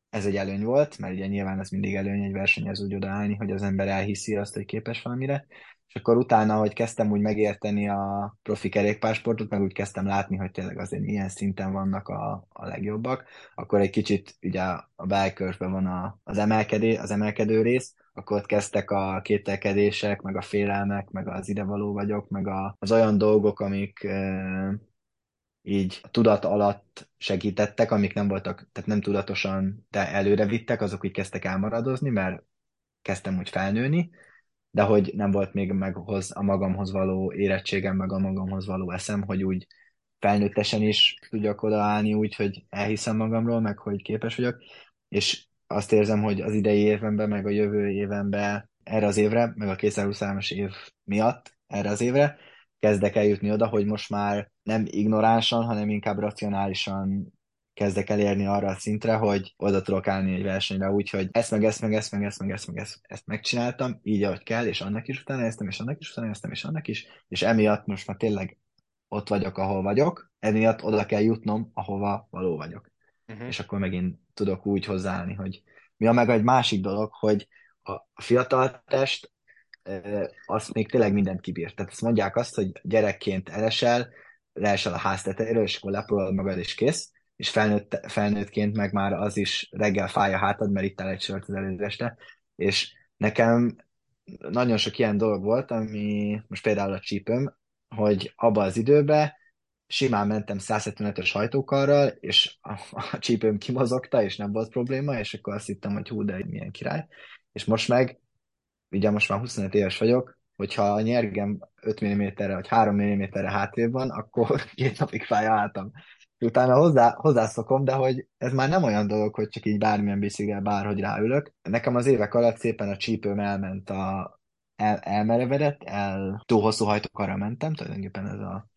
ez egy előny volt, mert ugye nyilván ez mindig előny egy versenyhez úgy odaállni, hogy az ember elhiszi azt, hogy képes valamire, és akkor utána, hogy kezdtem úgy megérteni a profi kerékpársportot, meg úgy kezdtem látni, hogy tényleg azért milyen szinten vannak a, a legjobbak, akkor egy kicsit ugye a belkörben van a, az, emelkedé, az emelkedő rész, akkor ott kezdtek a kételkedések, meg a félelmek, meg az idevaló vagyok, meg a, az olyan dolgok, amik e, így a tudat alatt segítettek, amik nem voltak, tehát nem tudatosan, de előre vittek, azok úgy kezdtek elmaradozni, mert kezdtem úgy felnőni, de hogy nem volt még meghoz a magamhoz való érettségem, meg a magamhoz való eszem, hogy úgy felnőttesen is tudjak odaállni úgy, hogy elhiszem magamról, meg hogy képes vagyok, és azt érzem, hogy az idei évemben, meg a jövő évemben erre az évre, meg a 2023-as év miatt erre az évre kezdek eljutni oda, hogy most már nem ignoránsan, hanem inkább racionálisan kezdek elérni arra a szintre, hogy oda tudok állni egy versenyre úgy, hogy ezt meg ezt meg ezt meg ezt meg ezt meg ezt, ezt megcsináltam, így ahogy kell, és annak is utána eztem, és annak is utána eztem, és annak is, és emiatt most már tényleg ott vagyok, ahol vagyok, emiatt oda kell jutnom, ahova való vagyok. Uh-huh. És akkor megint tudok úgy hozzáállni, hogy mi a meg egy másik dolog, hogy a fiatal test azt még tényleg mindent kibír. Tehát azt mondják azt, hogy gyerekként elesel, leesel a ház tetejéről, és akkor lepolod magad, és kész és felnőtt, felnőttként meg már az is reggel fáj a hátad, mert itt egy sört az előzeste, és nekem nagyon sok ilyen dolog volt, ami most például a csípőm, hogy abban az időben simán mentem 175-ös hajtókarral, és a, a csípőm kimozogta, és nem volt probléma, és akkor azt hittem, hogy hú, de milyen király. És most meg, ugye most már 25 éves vagyok, hogyha a nyergem 5 mm-re vagy 3 mm-re hátrébb van, akkor két napig fáj a hátam utána hozzá, hozzászokom, de hogy ez már nem olyan dolog, hogy csak így bármilyen biciklivel bárhogy ráülök. Nekem az évek alatt szépen a csípőm elment a el, elmerevedett, el túl hosszú hajtókarra mentem, tulajdonképpen ez a,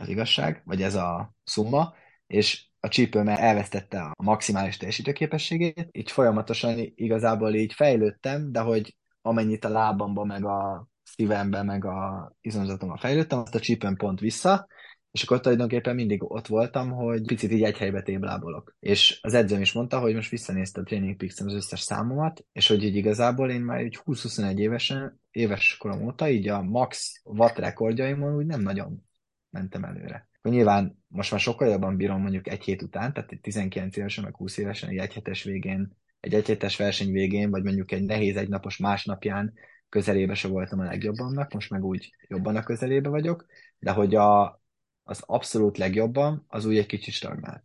az igazság, vagy ez a szumma, és a csípőm elvesztette a maximális teljesítőképességét, így folyamatosan igazából így fejlődtem, de hogy amennyit a lábamba, meg a szívembe, meg a izomzatomba fejlődtem, azt a csípőm pont vissza, és akkor tulajdonképpen mindig ott voltam, hogy picit így egy helybe téblábolok. És az edzőm is mondta, hogy most visszanézte a Training peaks az összes számomat, és hogy így igazából én már egy 20-21 évesen, éves korom óta így a max watt rekordjaimon úgy nem nagyon mentem előre. Nyilván most már sokkal jobban bírom mondjuk egy hét után, tehát 19 évesen, meg 20 évesen, egy egyhetes végén, egy egyhetes verseny végén, vagy mondjuk egy nehéz egynapos másnapján közelébe se voltam a legjobbamnak, most meg úgy jobban a közelébe vagyok, de hogy a, az abszolút legjobban, az úgy egy kicsit stagnált.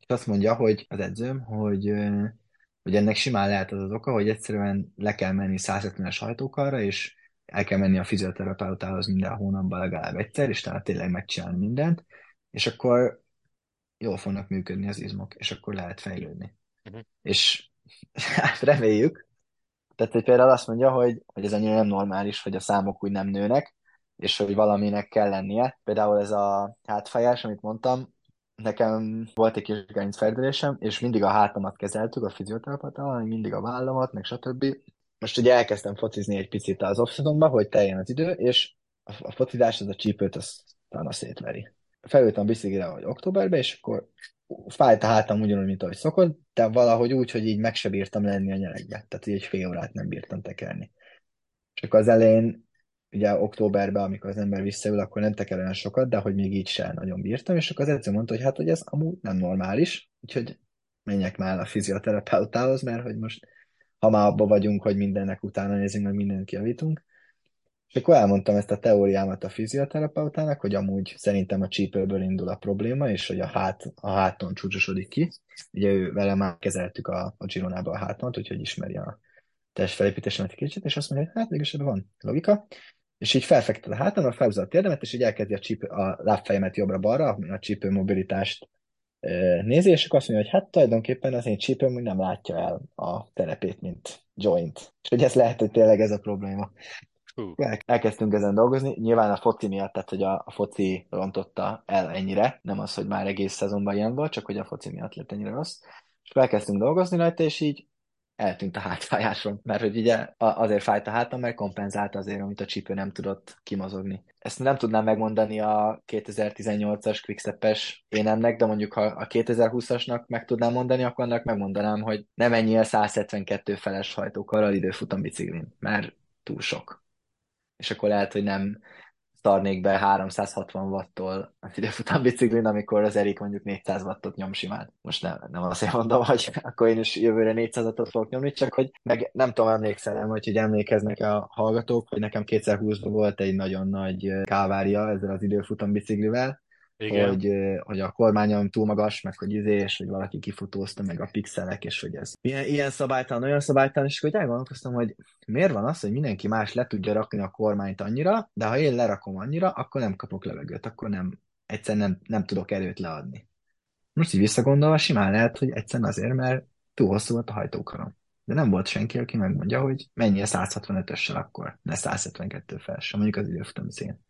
És azt mondja, hogy az edzőm, hogy, hogy ennek simán lehet az az oka, hogy egyszerűen le kell menni 170-es hajtókarra, és el kell menni a fizioterapeutához minden hónapban legalább egyszer, és tehát tényleg megcsinálni mindent, és akkor jól fognak működni az izmok, és akkor lehet fejlődni. Uh-huh. És hát reméljük, tehát hogy például azt mondja, hogy, hogy ez annyira nem normális, hogy a számok úgy nem nőnek, és hogy valaminek kell lennie. Például ez a hátfájás, amit mondtam, nekem volt egy kis gerincfeldülésem, és mindig a hátamat kezeltük a fizioterapeutával, mindig a vállamat, meg stb. Most ugye elkezdtem focizni egy picit az off hogy teljen az idő, és a focizás az a csípőt, az talán a szétveri. Felültem biciklire, hogy októberben, és akkor fájt a hátam ugyanúgy, mint ahogy szokott, de valahogy úgy, hogy így meg se bírtam lenni a nyerekbe. Tehát így egy fél órát nem bírtam tekerni. És akkor az elején ugye októberben, amikor az ember visszaül, akkor nem teker olyan sokat, de hogy még így sem nagyon bírtam, és akkor az edző mondta, hogy hát, hogy ez amúgy nem normális, úgyhogy menjek már a fizioterapeutához, mert hogy most ha már abba vagyunk, hogy mindennek utána nézünk, meg mindent kiavítunk. És akkor elmondtam ezt a teóriámat a fizioterapeutának, hogy amúgy szerintem a csípőből indul a probléma, és hogy a, hát, a háton csúcsosodik ki. Ugye ő vele már kezeltük a, a Gironába a háton, úgyhogy ismeri a testfelépítésemet egy kicsit, és azt mondja, hogy hát mégis van logika. És így felfekted a hátamra, felhúzza a térdemet, és így elkezdi a, csípő, a lábfejemet jobbra-balra, a csípő mobilitást nézi, és akkor azt mondja, hogy hát tulajdonképpen az én csípőm úgy nem látja el a terepét, mint joint. És hogy ez lehet, hogy tényleg ez a probléma. Elkezdtünk ezen dolgozni, nyilván a foci miatt, tehát hogy a, a foci rontotta el ennyire, nem az, hogy már egész szezonban ilyen volt, csak hogy a foci miatt lett ennyire rossz. És elkezdtünk dolgozni rajta, és így eltűnt a hátfájásom, mert hogy ugye azért fájt a hátam, mert kompenzálta azért, amit a csípő nem tudott kimozogni. Ezt nem tudnám megmondani a 2018-as Quickstep-es énemnek, de mondjuk ha a 2020-asnak meg tudnám mondani, akkor annak megmondanám, hogy nem ennyi a 172 feles hajtókarral időfutam biciklin, mert túl sok. És akkor lehet, hogy nem tarnék be 360 wattól az időfutam biciklin, amikor az Erik mondjuk 400 wattot nyom simán. Most nem, nem azt mondom, hogy akkor én is jövőre 400 wattot fogok nyomni, csak hogy meg nem tudom, emlékszem, hogy, hogy emlékeznek a hallgatók, hogy nekem 2020-ban volt egy nagyon nagy kávária ezzel az időfutam biciklivel, igen. Hogy, hogy a kormányom túl magas, meg hogy izé, hogy valaki kifutózta, meg a pixelek, és hogy ez ilyen, ilyen szabálytalan, olyan szabálytalan, és hogy elgondolkoztam, hogy miért van az, hogy mindenki más le tudja rakni a kormányt annyira, de ha én lerakom annyira, akkor nem kapok levegőt, akkor nem, egyszer nem, nem tudok erőt leadni. Most így visszagondolva, simán lehet, hogy egyszerűen azért, mert túl hosszú volt a hajtókarom. De nem volt senki, aki megmondja, hogy mennyi a 165-össel akkor, ne 172 fel, sem mondjuk az időfutam szén.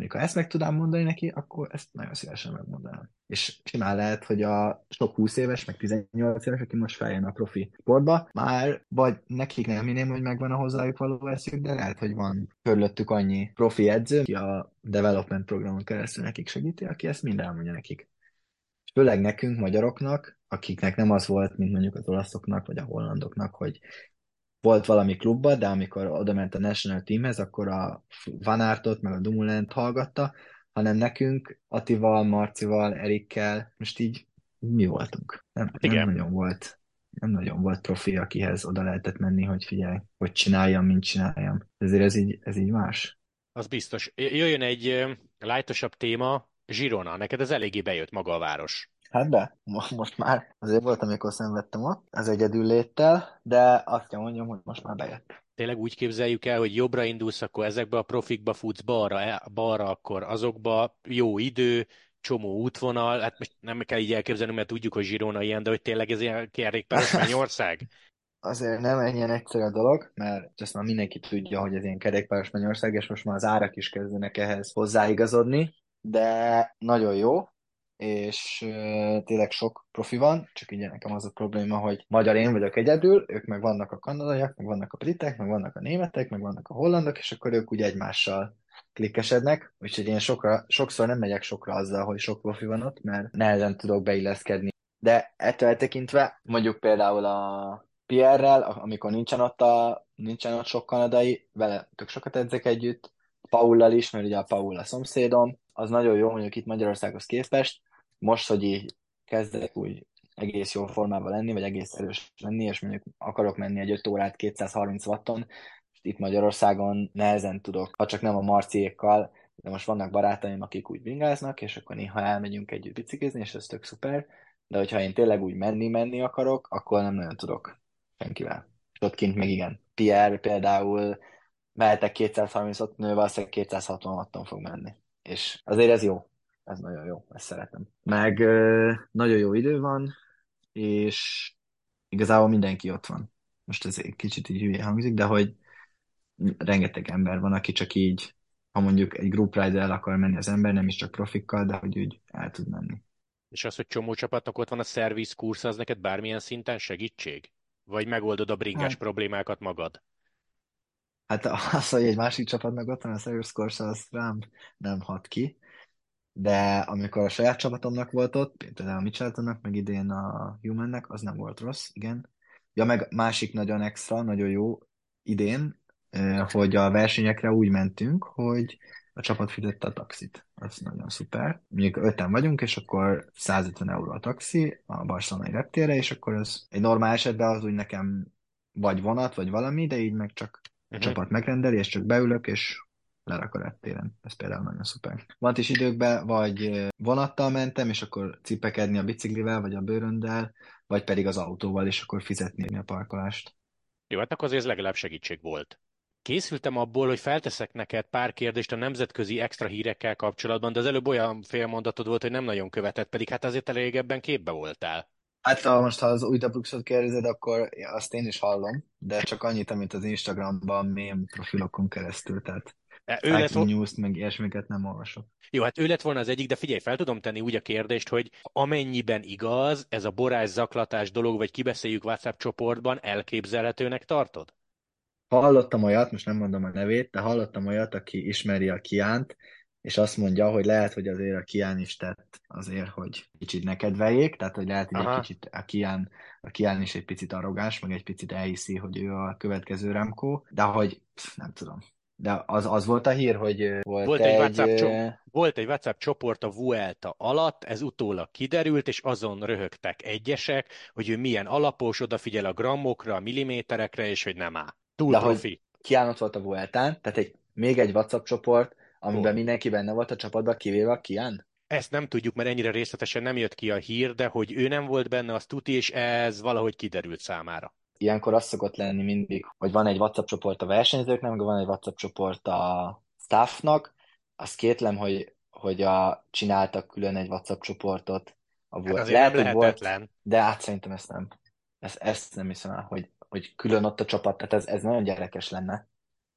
Még ha ezt meg tudám mondani neki, akkor ezt nagyon szívesen megmondanám. És simán lehet, hogy a sok 20 éves, meg 18 éves, aki most feljön a profi sportba, már vagy nekik nem hinném, hogy megvan a hozzájuk való eszük, de lehet, hogy van körülöttük annyi profi edző, aki a development programon keresztül nekik segíti, aki ezt mind elmondja nekik. És főleg nekünk, magyaroknak, akiknek nem az volt, mint mondjuk az olaszoknak, vagy a hollandoknak, hogy volt valami klubban, de amikor oda ment a National Teamhez, akkor a Van Artot, meg a Dumulent hallgatta, hanem nekünk, Atival, Marcival, Erikkel, most így mi voltunk. Nem, Igen. nem nagyon volt nem nagyon volt profi, akihez oda lehetett menni, hogy figyelj, hogy csináljam, mint csináljam. Ezért ez így, ez így más. Az biztos. Jöjjön egy lájtosabb téma, Zsirona. Neked ez eléggé bejött maga a város. Hát de, most már azért volt, amikor szenvedtem ott, az egyedül léttel, de azt kell mondjam, hogy most már bejött. Tényleg úgy képzeljük el, hogy jobbra indulsz, akkor ezekbe a profikba futsz, balra, e, balra akkor azokba, jó idő, csomó útvonal, hát most nem kell így elképzelni, mert tudjuk, hogy Zsirona ilyen, de hogy tényleg ez ilyen kerékpáros mennyország? Azért nem ennyien egyszerű a dolog, mert ezt már mindenki tudja, hogy ez ilyen kerékpáros mennyország, és most már az árak is kezdenek ehhez hozzáigazodni, de nagyon jó, és tényleg sok profi van, csak ugye nekem az a probléma, hogy magyar én vagyok egyedül, ők meg vannak a kanadaiak, meg vannak a britek, meg vannak a németek, meg vannak a hollandok, és akkor ők úgy egymással klikkesednek, úgyhogy én sokra, sokszor nem megyek sokra azzal, hogy sok profi van ott, mert nehezen tudok beilleszkedni. De ettől eltekintve, mondjuk például a Pierre-rel, amikor nincsen ott, a, nincsen ott sok kanadai, vele tök sokat edzek együtt, Paullal is, mert ugye a Paul a szomszédom, az nagyon jó, mondjuk itt Magyarországhoz képest, most, hogy így kezdek úgy egész jó formában lenni, vagy egész erős lenni, és mondjuk akarok menni egy 5 órát 230 watton, és itt Magyarországon nehezen tudok, ha csak nem a marciékkal, de most vannak barátaim, akik úgy bringáznak, és akkor néha elmegyünk együtt biciklizni, és ez tök szuper, de hogyha én tényleg úgy menni-menni akarok, akkor nem nagyon tudok senkivel. És ott kint meg igen. Pierre például mehetek 230 ott nő, valószínűleg 260 watton fog menni. És azért ez jó ez nagyon jó, ezt szeretem. Meg nagyon jó idő van, és igazából mindenki ott van. Most ez egy kicsit így hülye hangzik, de hogy rengeteg ember van, aki csak így, ha mondjuk egy group ride el akar menni az ember, nem is csak profikkal, de hogy úgy el tud menni. És az, hogy csomó csapatnak ott van a szerviz kursz, az neked bármilyen szinten segítség? Vagy megoldod a bringás hát, problémákat magad? Hát az, hogy egy másik csapatnak ott van a szerviz kursz, az rám nem hat ki de amikor a saját csapatomnak volt ott, például a Micheltonnak, meg idén a Humannek, az nem volt rossz, igen. Ja, meg másik nagyon extra, nagyon jó idén, hogy a versenyekre úgy mentünk, hogy a csapat fizette a taxit. Ez nagyon szuper. Mondjuk öten vagyunk, és akkor 150 euró a taxi a barcelonai reptérre, és akkor ez egy normál esetben az úgy nekem vagy vonat, vagy valami, de így meg csak a uh-huh. csapat megrendeli, és csak beülök, és lerak a reptéren. Ez például nagyon szuper. Van is időkben, vagy vonattal mentem, és akkor cipekedni a biciklivel, vagy a bőröndel, vagy pedig az autóval, és akkor fizetni a parkolást. Jó, hát akkor azért ez legalább segítség volt. Készültem abból, hogy felteszek neked pár kérdést a nemzetközi extra hírekkel kapcsolatban, de az előbb olyan félmondatod volt, hogy nem nagyon követett, pedig hát azért elégebben képbe voltál. Hát ha most ha az új Dapluxot kérdezed, akkor azt én is hallom, de csak annyit, amit az Instagramban mém profilokon keresztül, tehát ő lett news meg ilyesmiket nem olvasok. Jó, hát ő lett volna az egyik, de figyelj, fel tudom tenni úgy a kérdést, hogy amennyiben igaz, ez a borás zaklatás dolog, vagy kibeszéljük WhatsApp csoportban, elképzelhetőnek tartod? Hallottam olyat, most nem mondom a nevét, de hallottam olyat, aki ismeri a Kiánt, és azt mondja, hogy lehet, hogy azért a Kián is tett azért, hogy kicsit ne kedveljék, tehát hogy lehet, hogy Aha. egy kicsit a Kián, a Kián is egy picit arrogáns, meg egy picit elhiszi, hogy ő a következő Remco, de hogy nem tudom. De az, az volt a hír, hogy volt, volt egy, egy WhatsApp csoport, volt egy WhatsApp csoport a Vuelta alatt, ez utólag kiderült, és azon röhögtek egyesek, hogy ő milyen alapos, odafigyel a grammokra, a milliméterekre, és hogy nem áll. Túl De profi. Kiánot volt a Vueltán, tehát egy, még egy WhatsApp csoport, amiben volt. mindenki benne volt a csapatban, kivéve a Kián? Ezt nem tudjuk, mert ennyire részletesen nem jött ki a hír, de hogy ő nem volt benne, az tuti, és ez valahogy kiderült számára. Ilyenkor az szokott lenni mindig, hogy van egy WhatsApp csoport a versenyzőknek, meg van egy WhatsApp csoport a staffnak. Azt kétlem, hogy, hogy a, csináltak külön egy WhatsApp csoportot. A hát Lehet, nem lehetetlen. Volt, de hát szerintem ezt nem. Ezt, ezt nem hiszem el, hogy, hogy külön ott a csapat, tehát ez, ez nagyon gyerekes lenne.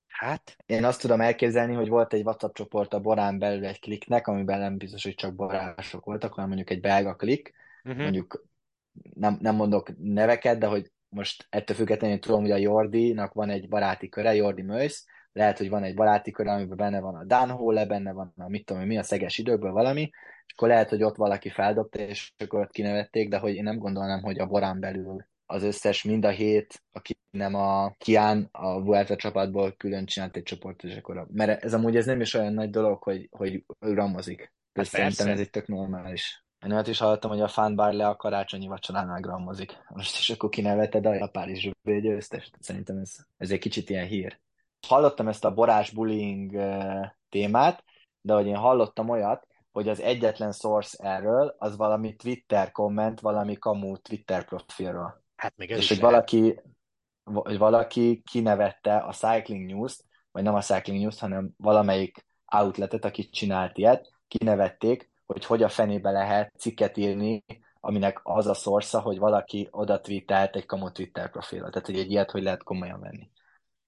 Hát? Én azt tudom elképzelni, hogy volt egy WhatsApp csoport a Borán belül egy kliknek, amiben nem biztos, hogy csak borások voltak, hanem mondjuk egy belga klik, uh-huh. mondjuk nem, nem mondok neveket, de hogy most ettől függetlenül tudom, hogy a Jordi-nak van egy baráti köre, Jordi Möjsz, lehet, hogy van egy baráti köre, amiben benne van a Dan Hole, benne van a mit tudom, mi a szeges időkből valami, és akkor lehet, hogy ott valaki feldobta, és akkor ott kinevették, de hogy én nem gondolnám, hogy a borán belül az összes, mind a hét, aki nem a Kián, a Vuelta csapatból külön csinált egy csoportot, és akkor mert ez amúgy ez nem is olyan nagy dolog, hogy, hogy ő ramozik. Hát szerintem ez egy tök normális. Én olyat is hallottam, hogy a Fan le a karácsonyi vacsoránál grammozik. Most is akkor kineveted a Párizs győztest. Szerintem ez, ez egy kicsit ilyen hír. Hallottam ezt a borás bullying témát, de hogy én hallottam olyat, hogy az egyetlen source erről, az valami Twitter komment, valami kamu Twitter profilról. Hát még ez és hogy valaki, hogy valaki kinevette a Cycling News-t, vagy nem a Cycling News, hanem valamelyik outletet, aki csinált ilyet, kinevették, hogy hogy a fenébe lehet cikket írni, aminek az a szorsza, hogy valaki oda twittelt egy kamu Twitter profilra. Tehát, hogy egy ilyet, hogy lehet komolyan venni.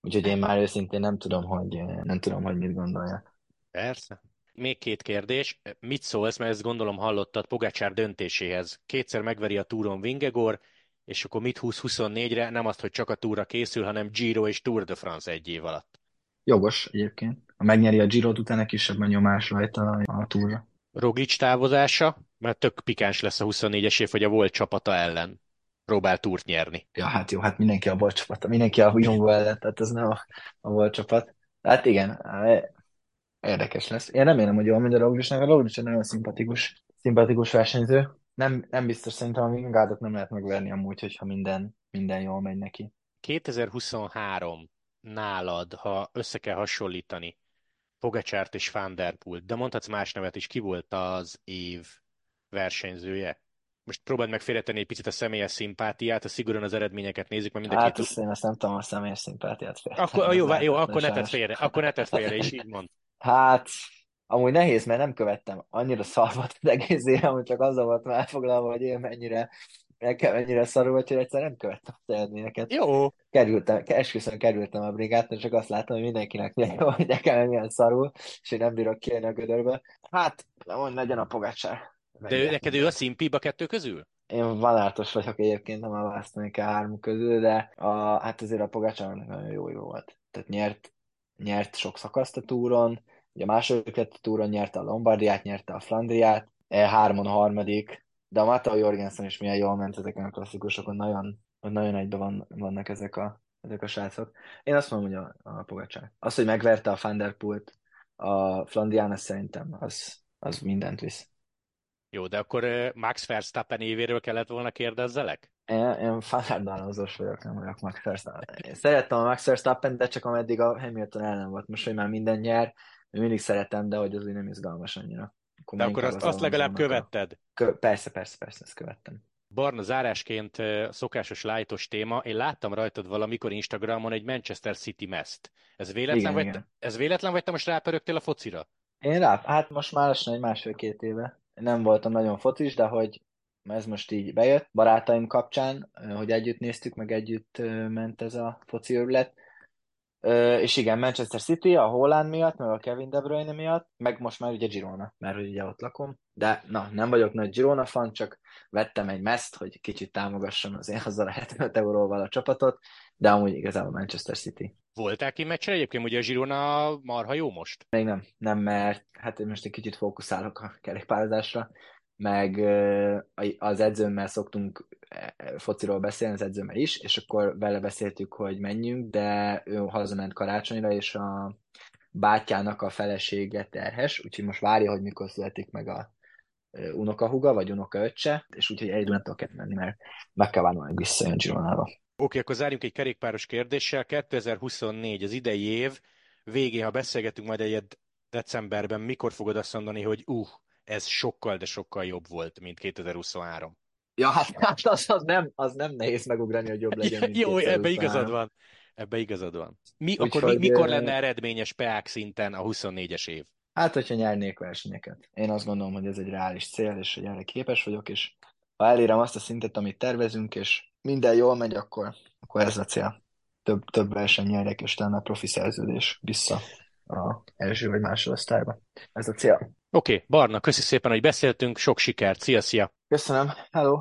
Úgyhogy én már őszintén nem tudom, hogy, nem tudom, hogy mit gondolja. Persze. Még két kérdés. Mit szólsz, mert ezt gondolom hallottad Pogácsár döntéséhez. Kétszer megveri a túron Vingegor, és akkor mit 20-24-re, nem azt, hogy csak a túra készül, hanem Giro és Tour de France egy év alatt. Jogos egyébként. Ha megnyeri a Giro-t, utána kisebb a nyomás rajta a túra. Roglic távozása, mert tök pikáns lesz a 24-es év, hogy a volt csapata ellen próbál túrt nyerni. Ja, hát jó, hát mindenki a volt csapata, mindenki a Jumbo ellen, tehát ez nem a, a volt csapat. Hát igen, érdekes lesz. Én remélem, hogy jól megy a Roglicnak, a Roglic egy nagyon szimpatikus, szimpatikus versenyző nem, nem biztos, szerintem a Wingardot nem lehet megverni amúgy, hogyha minden, minden jól megy neki. 2023 nálad, ha össze kell hasonlítani Pogacsárt és Van Der Poel, de mondhatsz más nevet is, ki volt az év versenyzője? Most próbáld meg félretenni egy picit a személyes szimpátiát, a szigorúan az eredményeket nézzük, mert mind a két... Hát én ezt nem tudom a személyes szimpátiát félretenni. Akkor, jó, jó, akkor ne tedd félre, akkor ne tedd félre, és így mond. Hát, Amúgy nehéz, mert nem követtem annyira szarvat az egész éve, hogy csak azzal voltam elfoglalva, hogy én mennyire, nekem mennyire szarul, hogy egyszer nem követtem az eredményeket. Jó. Kerültem, esküszöm kerültem a brigát, csak azt látom, hogy mindenkinek milyen jó, hogy nekem milyen szarul, és én nem bírok kijönni a gödörbe. Hát, hogy legyen a pogácsár. De ő, neked ő a szimpibb a kettő közül? Én vanártos vagyok egyébként, nem választani kell három közül, de a, hát azért a pogácsárnak nagyon jó, jó volt. Tehát nyert, nyert sok szakaszt a túron, Ugye a második lett a túron nyerte a Lombardiát, nyerte a Flandriát, e hármon a harmadik, de a Matteo Jorgensen is milyen jól ment ezeken a klasszikusokon, nagyon, nagyon egyben van, vannak ezek a, ezek a srácok. Én azt mondom, hogy a, a Pogacsár. Az, hogy megverte a Thunderpult, a Flandiana szerintem az, az mindent visz. Jó, de akkor Max Verstappen évéről kellett volna kérdezzelek? Én, én fanárdanozós vagyok, nem vagyok Max Verstappen. Én szerettem a Max Verstappen, de csak ameddig a Hamilton el nem volt. Most, hogy már minden nyer, mindig szeretem, de hogy az úgy nem izgalmas annyira. Akkor de akkor azt, azt legalább követted? Kö... Persze, persze, persze, ezt követtem. Barna, zárásként szokásos lájtos téma. Én láttam rajtad valamikor Instagramon egy Manchester City meszt. Ez véletlen, igen, vagy, igen. ez véletlen vagy te most rápörögtél a focira? Én rá, hát most már lassan egy másfél-két éve. Nem voltam nagyon focis, de hogy ez most így bejött barátaim kapcsán, hogy együtt néztük, meg együtt ment ez a foci őrület. És igen, Manchester City a Holland miatt, meg a Kevin De Bruyne miatt, meg most már ugye Girona, mert hogy ugye ott lakom. De na, nem vagyok nagy Girona fan, csak vettem egy meszt, hogy kicsit támogassam az én haza 75 euróval a csapatot, de amúgy igazából Manchester City. Voltál ki meccsen egyébként, ugye a Girona marha jó most? Még nem, nem, mert hát én most egy kicsit fókuszálok a kerékpározásra, meg az edzőmmel szoktunk fociról beszélni, az edzőmmel is, és akkor vele beszéltük, hogy menjünk, de ő hazament karácsonyra, és a bátyának a felesége terhes, úgyhogy most várja, hogy mikor születik meg a unokahuga, vagy unokaöccse, és úgyhogy egy nem tudok menni, mert meg kell várnom, hogy visszajön Gironába. Oké, okay, akkor zárjunk egy kerékpáros kérdéssel. 2024, az idei év végén, ha beszélgetünk majd egyet decemberben, mikor fogod azt mondani, hogy uh, ez sokkal, de sokkal jobb volt, mint 2023. Ja, hát, hát az, az, nem, az nem nehéz megugrani, hogy jobb legyen, mint Jó, ebbe igazad van. Ebbe igazad van. Mi, Úgy akkor mi, mikor lenne eredményes PEAK szinten a 24-es év? Hát, hogyha nyernék versenyeket. Én azt gondolom, hogy ez egy reális cél, és hogy erre képes vagyok, és ha elérem azt a szintet, amit tervezünk, és minden jól megy, akkor, akkor ez a cél. Több, több verseny nyerek, és talán a profi szerződés vissza a első vagy másodosztályba. Ez a cél. Oké, okay, Barna, köszi szépen, hogy beszéltünk, sok sikert, szia, szia! Köszönöm, hello!